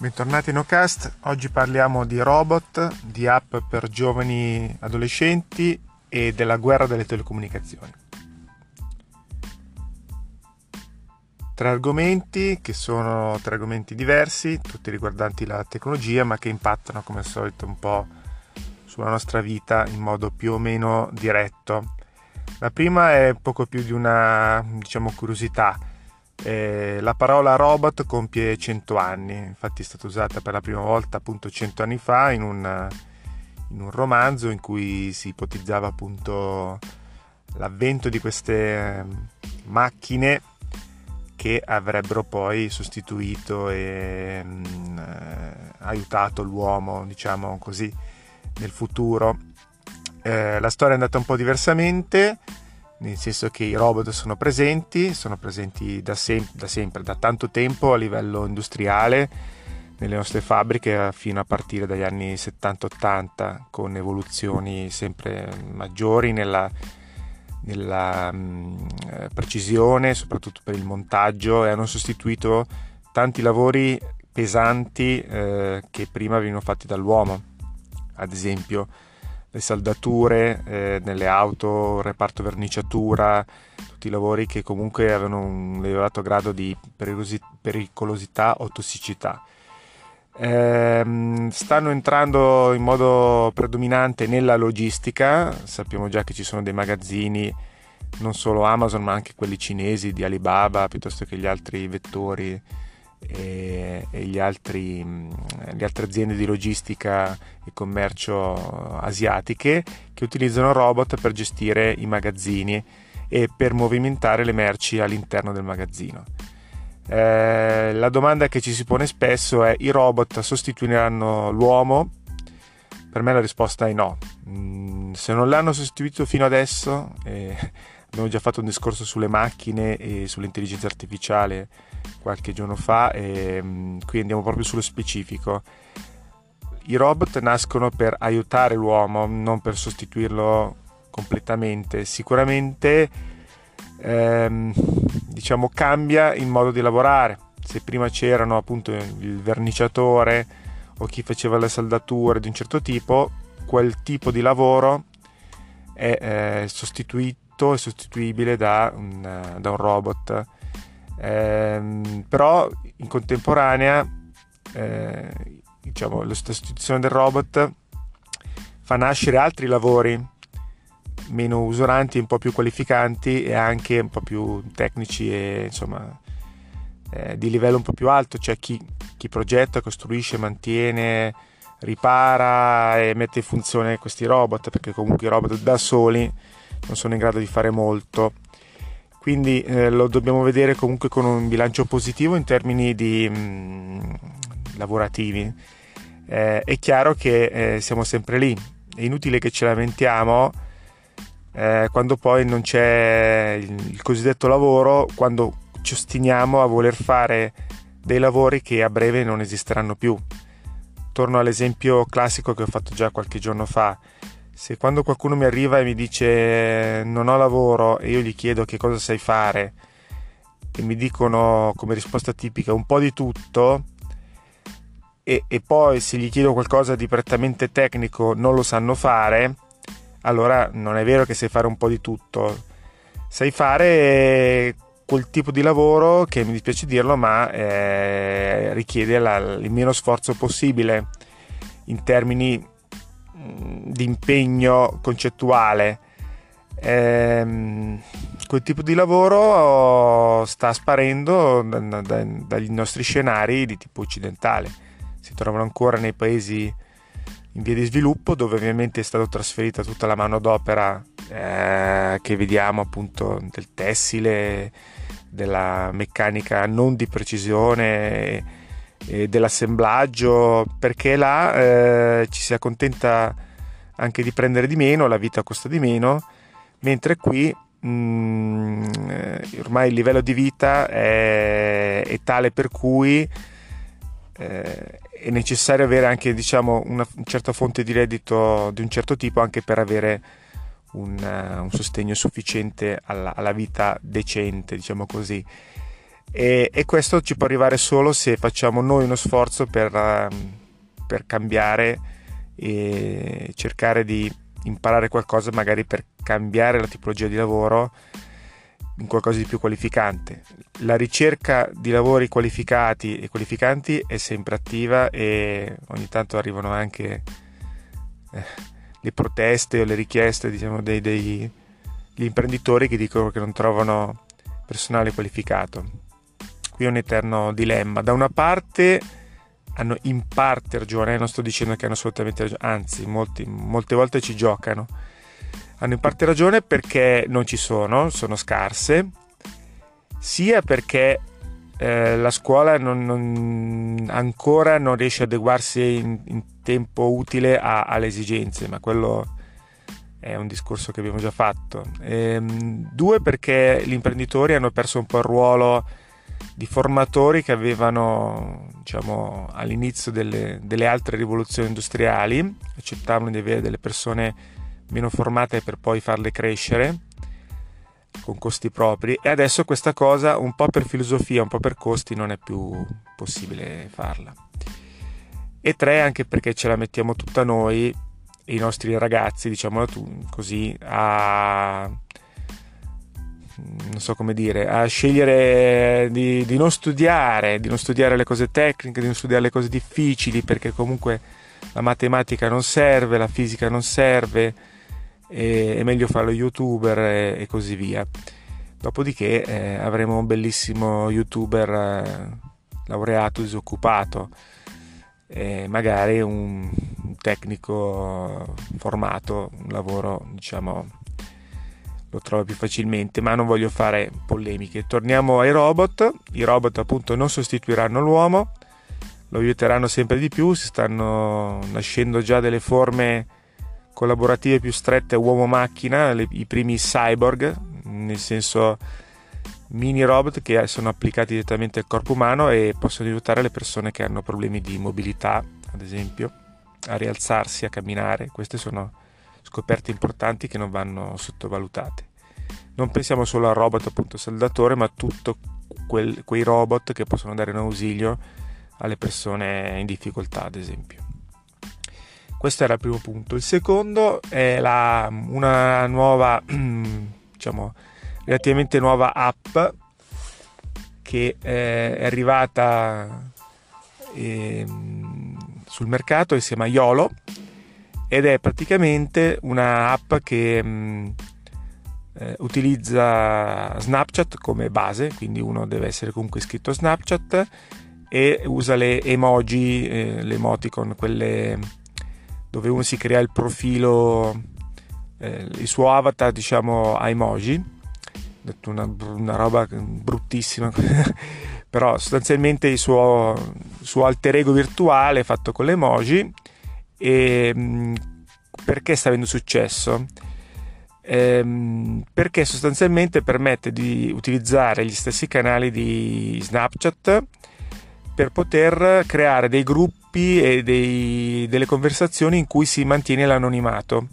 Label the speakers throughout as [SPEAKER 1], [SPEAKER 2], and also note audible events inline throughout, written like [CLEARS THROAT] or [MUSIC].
[SPEAKER 1] Bentornati in Ocast, oggi parliamo di robot, di app per giovani adolescenti e della guerra delle telecomunicazioni. Tre argomenti che sono tre argomenti diversi, tutti riguardanti la tecnologia, ma che impattano come al solito un po' sulla nostra vita in modo più o meno diretto. La prima è poco più di una diciamo, curiosità eh, la parola robot compie 100 anni, infatti è stata usata per la prima volta appunto 100 anni fa in un, in un romanzo in cui si ipotizzava appunto l'avvento di queste ehm, macchine che avrebbero poi sostituito e mh, mm, eh, aiutato l'uomo, diciamo così, nel futuro. Eh, la storia è andata un po' diversamente nel senso che i robot sono presenti, sono presenti da, sem- da sempre, da tanto tempo a livello industriale nelle nostre fabbriche fino a partire dagli anni 70-80 con evoluzioni sempre maggiori nella, nella mh, eh, precisione, soprattutto per il montaggio e hanno sostituito tanti lavori pesanti eh, che prima venivano fatti dall'uomo, ad esempio le saldature eh, nelle auto, il reparto verniciatura, tutti i lavori che comunque avevano un elevato grado di pericolosità o tossicità. Eh, stanno entrando in modo predominante nella logistica, sappiamo già che ci sono dei magazzini, non solo Amazon ma anche quelli cinesi di Alibaba piuttosto che gli altri vettori e, e altri, mm, le altre aziende di logistica e commercio asiatiche che utilizzano robot per gestire i magazzini e per movimentare le merci all'interno del magazzino. Eh, la domanda che ci si pone spesso è i robot sostituiranno l'uomo? Per me la risposta è no. Mm, se non l'hanno sostituito fino adesso, eh, abbiamo già fatto un discorso sulle macchine e sull'intelligenza artificiale qualche giorno fa e mm, qui andiamo proprio sullo specifico. I robot nascono per aiutare l'uomo, non per sostituirlo completamente. Sicuramente ehm, diciamo cambia il modo di lavorare. Se prima c'erano appunto il verniciatore o chi faceva le saldature di un certo tipo, quel tipo di lavoro è eh, sostituito e sostituibile da un, da un robot eh, però in contemporanea eh, diciamo, la sostituzione del robot fa nascere altri lavori meno usuranti, un po' più qualificanti e anche un po' più tecnici e insomma eh, di livello un po' più alto, c'è chi, chi progetta, costruisce, mantiene, ripara e mette in funzione questi robot perché comunque i robot da soli non sono in grado di fare molto quindi eh, lo dobbiamo vedere comunque con un bilancio positivo in termini di, mh, mm, lavorativi. Eh, è chiaro che eh, siamo sempre lì, è inutile che ci lamentiamo eh, quando poi non c'è il, il cosiddetto lavoro, quando ci ostiniamo a voler fare dei lavori che a breve non esisteranno più. Torno all'esempio classico che ho fatto già qualche giorno fa se quando qualcuno mi arriva e mi dice non ho lavoro e io gli chiedo che cosa sai fare? e mi dicono come risposta tipica un po' di tutto e, e poi se gli chiedo qualcosa di prettamente tecnico non lo sanno fare, allora non è vero che sai fare un po' di tutto, sai fare quel tipo di lavoro che mi dispiace dirlo ma eh, richiede la, il meno sforzo possibile in termini di impegno concettuale. Ehm, quel tipo di lavoro sta sparendo da, da, dagli nostri scenari di tipo occidentale. Si trovano ancora nei paesi in via di sviluppo, dove ovviamente è stata trasferita tutta la manodopera eh, che vediamo appunto del tessile, della meccanica non di precisione dell'assemblaggio, perché là eh, ci si accontenta anche di prendere di meno, la vita costa di meno, mentre qui mh, mm, ormai il livello di vita è, è tale per cui eh, è necessario avere anche diciamo, una, certa fonte di reddito di un certo tipo anche per avere un, un sostegno sufficiente alla, alla, vita decente, diciamo così. E, e, questo ci può arrivare solo se facciamo noi uno sforzo per, ehm, per cambiare e cercare di imparare qualcosa magari per cambiare la tipologia di lavoro in qualcosa di più qualificante. La ricerca di lavori qualificati e qualificanti è sempre attiva e ogni tanto arrivano anche eh, le proteste o le richieste diciamo, degli imprenditori che dicono che non trovano personale qualificato. Qui è un eterno dilemma. Da una parte hanno in parte ragione, non sto dicendo che hanno assolutamente ragione, anzi molti, molte volte ci giocano. Hanno in parte ragione perché non ci sono, sono scarse, sia perché eh, la scuola non, non, ancora non riesce ad adeguarsi in, in tempo utile a, alle esigenze, ma quello è un discorso che abbiamo già fatto. E, ehm, due perché gli imprenditori hanno perso un po' il ruolo di formatori che avevano diciamo, all'inizio delle, delle, altre rivoluzioni industriali, accettavano di avere delle persone meno formate per poi farle crescere con costi propri e adesso questa cosa un po' per filosofia, un po' per costi non è più possibile farla. E tre anche perché ce la mettiamo tutta noi i nostri ragazzi, diciamolo così a non so come dire, a scegliere di, di, non studiare, di non studiare le cose tecniche, di non studiare le cose difficili, perché comunque la matematica non serve, la fisica non serve, e, è meglio fare lo youtuber e, e così via. Dopodiché eh, avremo un bellissimo youtuber eh, laureato disoccupato, e magari un tecnico formato, un lavoro diciamo lo trovo più facilmente, ma non voglio fare polemiche. Torniamo ai robot. I robot appunto non sostituiranno l'uomo, lo aiuteranno sempre di più, si stanno nascendo già delle forme collaborative più strette uomo-macchina, i primi cyborg, nel senso mini robot che sono applicati direttamente al corpo umano e possono aiutare le persone che hanno problemi di mobilità, ad esempio, a rialzarsi, a camminare. Queste sono scoperte importanti che non vanno sottovalutate. Non pensiamo solo al robot appunto saldatore, ma a tutti quei robot che possono dare un ausilio alle persone in difficoltà, ad esempio. Questo era il primo punto. Il secondo è la, una nuova, [CLEARS THROAT] diciamo, relativamente nuova app che eh, è arrivata eh, sul mercato e si chiama YOLO ed è praticamente una app che mh, mm, eh, utilizza Snapchat come base, quindi uno deve essere comunque iscritto a Snapchat e usa le emoji, eh, le emoticon, quelle dove uno si crea il profilo, eh, il suo avatar diciamo a emoji, una, una roba bruttissima, [LAUGHS] però sostanzialmente il suo, suo alter ego virtuale fatto con le emoji e mm, perché sta avendo successo? Ehm, perché sostanzialmente permette di utilizzare gli stessi canali di Snapchat per poter creare dei gruppi e dei, delle conversazioni in cui si mantiene l'anonimato.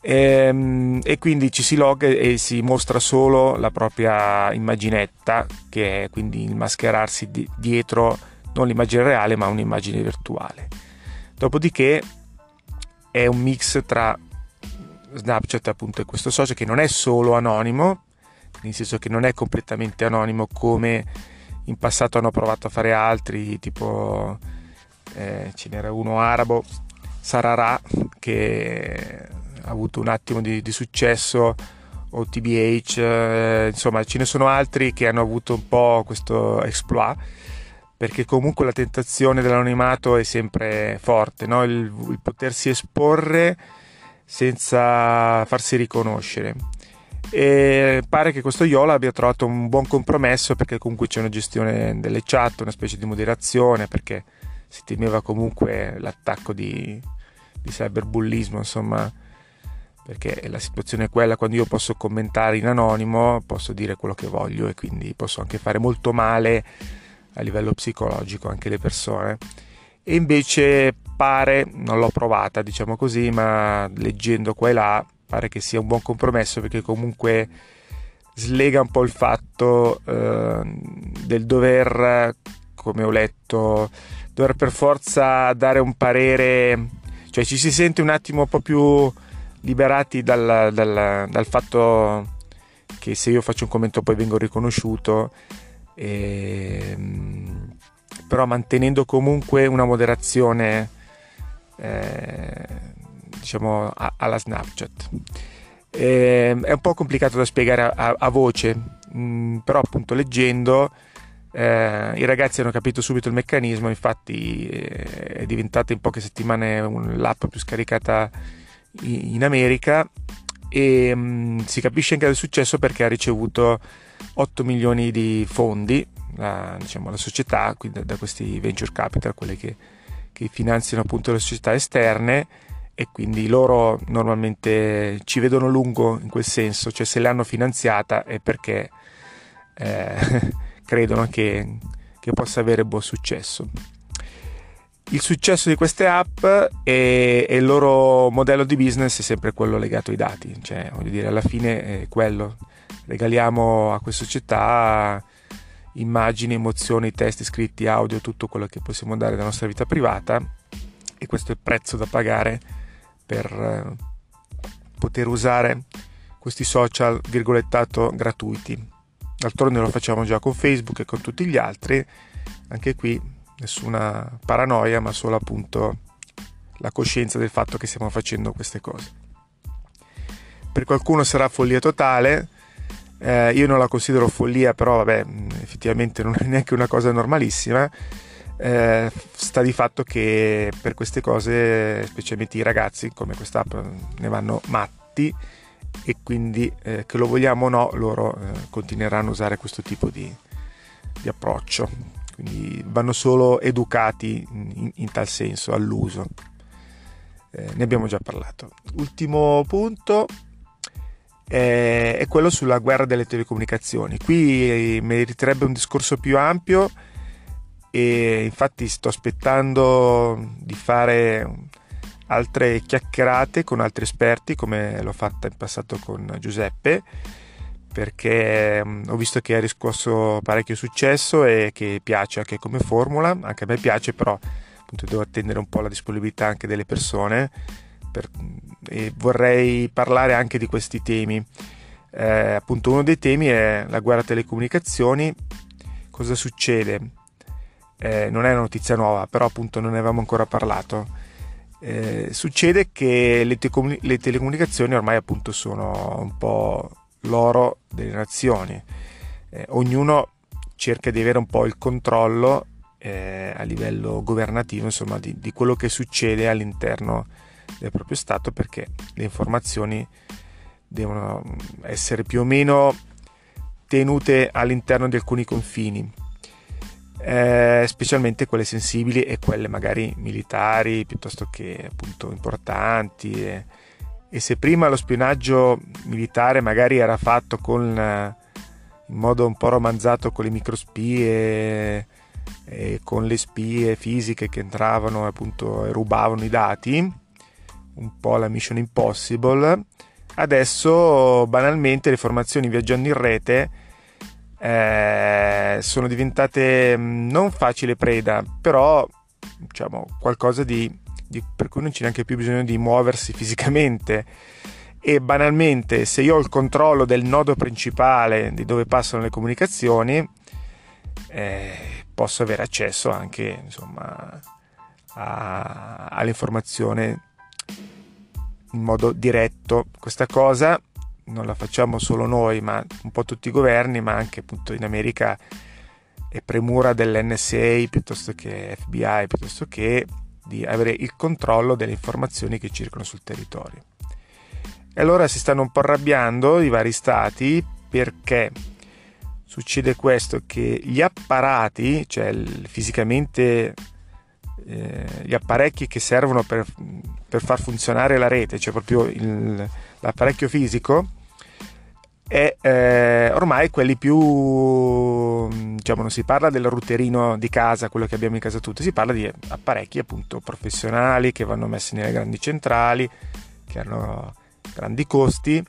[SPEAKER 1] E, ehm, e, quindi ci si logga e si mostra solo la propria immaginetta, che è quindi il mascherarsi di, dietro non l'immagine reale, ma un'immagine virtuale. Dopodiché è un mix tra Snapchat appunto e questo social che non è solo anonimo, nel senso che non è completamente anonimo come in passato hanno provato a fare altri, tipo eh, ce n'era uno arabo, Sarara, che ha avuto un attimo di, di successo, o TBH, eh, insomma ce ne sono altri che hanno avuto un po' questo exploit perché comunque la tentazione dell'anonimato è sempre forte, no? il, il, potersi esporre senza farsi riconoscere. E pare che questo Yola abbia trovato un buon compromesso perché comunque c'è una gestione delle chat, una specie di moderazione, perché si temeva comunque l'attacco di, di cyberbullismo, insomma, perché la situazione è quella quando io posso commentare in anonimo, posso dire quello che voglio e quindi posso anche fare molto male a livello psicologico anche le persone. E invece pare, non l'ho provata diciamo così, ma leggendo qua e là pare che sia un buon compromesso perché comunque slega un po' il fatto eh, del dover, come ho letto, dover per forza dare un parere, cioè ci si sente un attimo un po' più liberati dal, dal, dal fatto che se io faccio un commento poi vengo riconosciuto, e, ehm, però mantenendo comunque una moderazione eh, diciamo alla Snapchat. Eh, è un po' complicato da spiegare a, a, a voce, mh, mm, però appunto leggendo eh, i ragazzi hanno capito subito il meccanismo, infatti eh, è diventata in poche settimane l'app più scaricata in America e mh, mm, si capisce anche del successo perché ha ricevuto 8 milioni di fondi, la, diciamo, la società, quindi da, questi venture capital, quelle che, che finanziano appunto le società esterne e quindi loro normalmente ci vedono lungo in quel senso, cioè se l'hanno finanziata è perché eh, [LAUGHS] credono che, che, possa avere buon successo. Il successo di queste app e, il loro modello di business è sempre quello legato ai dati, cioè voglio dire alla fine è quello, regaliamo a queste società immagini, emozioni, testi scritti, audio, tutto quello che possiamo dare dalla nostra vita privata e questo è il prezzo da pagare per eh, poter usare questi social virgolettato gratuiti. D'altronde lo facciamo già con Facebook e con tutti gli altri, anche qui nessuna paranoia, ma solo appunto la coscienza del fatto che stiamo facendo queste cose. Per qualcuno sarà follia totale, eh, io non la considero follia, però vabbè, effettivamente non è neanche una cosa normalissima eh, sta di fatto che per queste cose, specialmente i ragazzi come quest'app, ne vanno matti e quindi eh, che lo vogliamo o no, loro eh, continueranno a usare questo tipo di, di, approccio. Quindi vanno solo educati in, in tal senso all'uso. Eh, ne abbiamo già parlato. Ultimo punto è quello sulla guerra delle telecomunicazioni. Qui meriterebbe un discorso più ampio e infatti sto aspettando di fare altre chiacchierate con altri esperti come l'ho fatta in passato con Giuseppe perché mm, ho visto che ha riscosso parecchio successo e che piace anche come formula, anche a me piace però appunto devo attendere un po' la disponibilità anche delle persone per, e vorrei parlare anche di questi temi. Eh, appunto uno dei temi è la guerra telecomunicazioni, cosa succede? eh, non è una notizia nuova, però appunto non ne avevamo ancora parlato. Eh, succede che le, te- le, telecomunicazioni ormai appunto sono un po' l'oro delle nazioni. Eh, ognuno cerca di avere un po' il controllo eh, a livello governativo insomma, di, di, quello che succede all'interno del proprio Stato perché le informazioni devono essere più o meno tenute all'interno di alcuni confini eh, specialmente quelle sensibili e quelle magari militari piuttosto che appunto importanti. E, e se prima lo spionaggio militare magari era fatto con, eh, in modo un po' romanzato con le microspie e con le spie fisiche che entravano appunto e rubavano i dati, un po' la Mission Impossible, adesso banalmente le informazioni viaggiando in rete eh, sono diventate mm, non facile preda, però diciamo qualcosa di, di, per cui non c'è neanche più bisogno di muoversi [LAUGHS] fisicamente. E banalmente se io ho il controllo del nodo principale di dove passano le comunicazioni eh, posso avere accesso anche insomma a, all'informazione in modo diretto. Questa cosa non la facciamo solo noi, ma un po' tutti i governi, ma anche appunto in America è premura dell'NSA piuttosto che FBI, piuttosto che di avere il controllo delle informazioni che circolano sul territorio. E allora si stanno un po' arrabbiando i vari stati perché succede questo che gli apparati, cioè fisicamente eh, gli apparecchi che servono per, per, far funzionare la rete, cioè proprio il, l'apparecchio fisico, è eh, ormai quelli più diciamo non si parla del routerino di casa quello che abbiamo in casa tutti si parla di apparecchi appunto professionali che vanno messi nelle grandi centrali che hanno grandi costi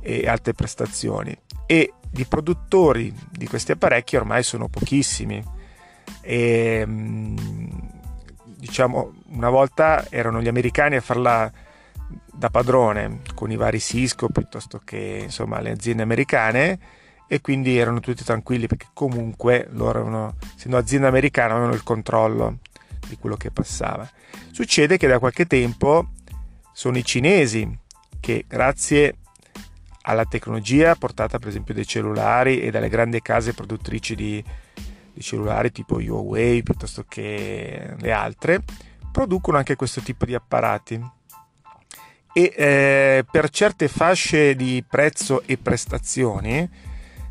[SPEAKER 1] e altre prestazioni. E di produttori di questi apparecchi ormai sono pochissimi. E, mm, diciamo, una volta erano gli americani a farla da padrone con i vari Cisco piuttosto che insomma le aziende americane e quindi erano tutti tranquilli perché comunque loro avevano, essendo azienda americana avevano il controllo di quello che passava. Succede che da qualche tempo sono i cinesi che grazie alla tecnologia portata per esempio dai cellulari e dalle grandi case produttrici di, di cellulari tipo Huawei piuttosto che le altre, producono anche questo tipo di apparati e eh, per certe fasce di prezzo e prestazioni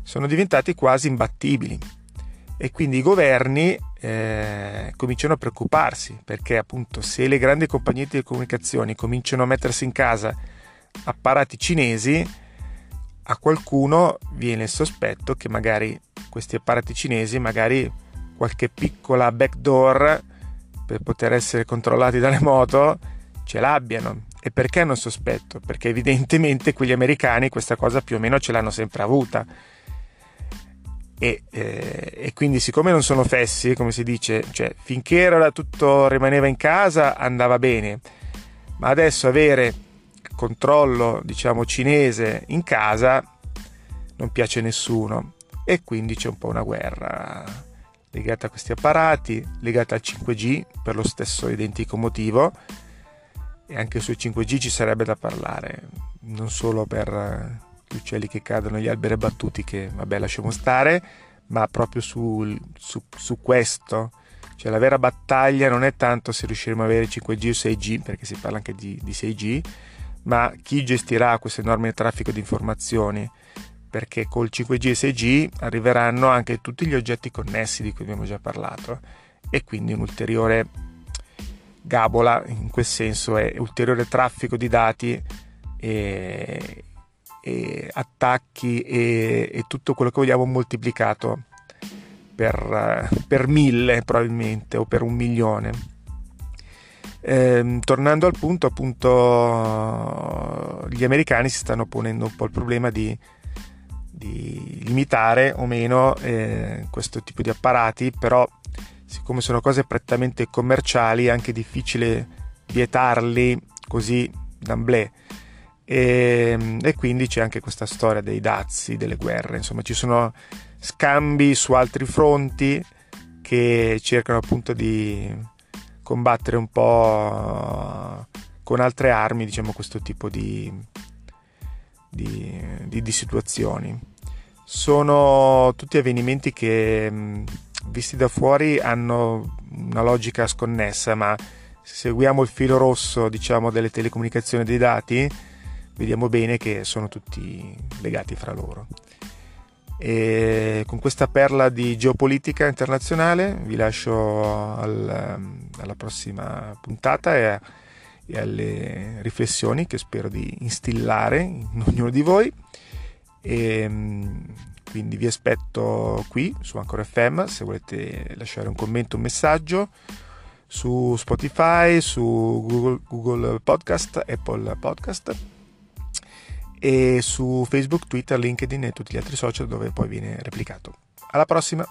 [SPEAKER 1] sono diventati quasi imbattibili. E quindi i governi eh, cominciano a preoccuparsi perché appunto se le grandi compagnie di comunicazioni cominciano a mettersi in casa apparati cinesi a qualcuno viene il sospetto che magari questi apparati cinesi magari qualche piccola backdoor per poter essere controllati dalle moto ce l'abbiano e perché hanno sospetto? Perché evidentemente quegli americani questa cosa più o meno ce l'hanno sempre avuta. E, eh, e, quindi siccome non sono fessi, come si dice, cioè finché era tutto rimaneva in casa andava bene, ma adesso avere controllo, diciamo, cinese in casa non piace a nessuno. E quindi c'è un po' una guerra legata a questi apparati, legata al 5G per lo stesso identico motivo e anche sul 5G ci sarebbe da parlare, non solo per gli uccelli che cadono, gli alberi battuti che vabbè lasciamo stare, ma proprio su, su, su questo. Cioè la vera battaglia non è tanto se riusciremo ad avere 5G o 6G, perché si parla anche di, di 6G, ma chi gestirà questo enorme traffico di informazioni, perché col 5G e 6G arriveranno anche tutti gli oggetti connessi di cui abbiamo già parlato e quindi un ulteriore gabola in quel senso è ulteriore traffico di dati e, e attacchi e, e, tutto quello che vogliamo moltiplicato per, per, mille probabilmente o per un milione. Ehm, tornando al punto, appunto, gli americani si stanno ponendo un po' il problema di, di limitare o meno eh, questo tipo di apparati, però siccome sono cose prettamente commerciali è anche difficile vietarli così d'amblè e, ehm, e, quindi c'è anche questa storia dei dazi, delle guerre, insomma ci sono scambi su altri fronti che cercano appunto di combattere un po' con altre armi, diciamo questo tipo di, di, di, di situazioni. Sono tutti avvenimenti che visti da fuori hanno una logica sconnessa, ma se seguiamo il filo rosso, diciamo, delle telecomunicazioni dei dati, vediamo bene che sono tutti legati fra loro. E con questa perla di geopolitica internazionale vi lascio al, alla prossima puntata e, e, alle riflessioni che spero di instillare in ognuno di voi. E, quindi vi aspetto qui su Ancora FM se volete lasciare un commento, un messaggio su Spotify, su Google, Google Podcast, Apple Podcast e su Facebook, Twitter, LinkedIn e tutti gli altri social dove poi viene replicato. Alla prossima!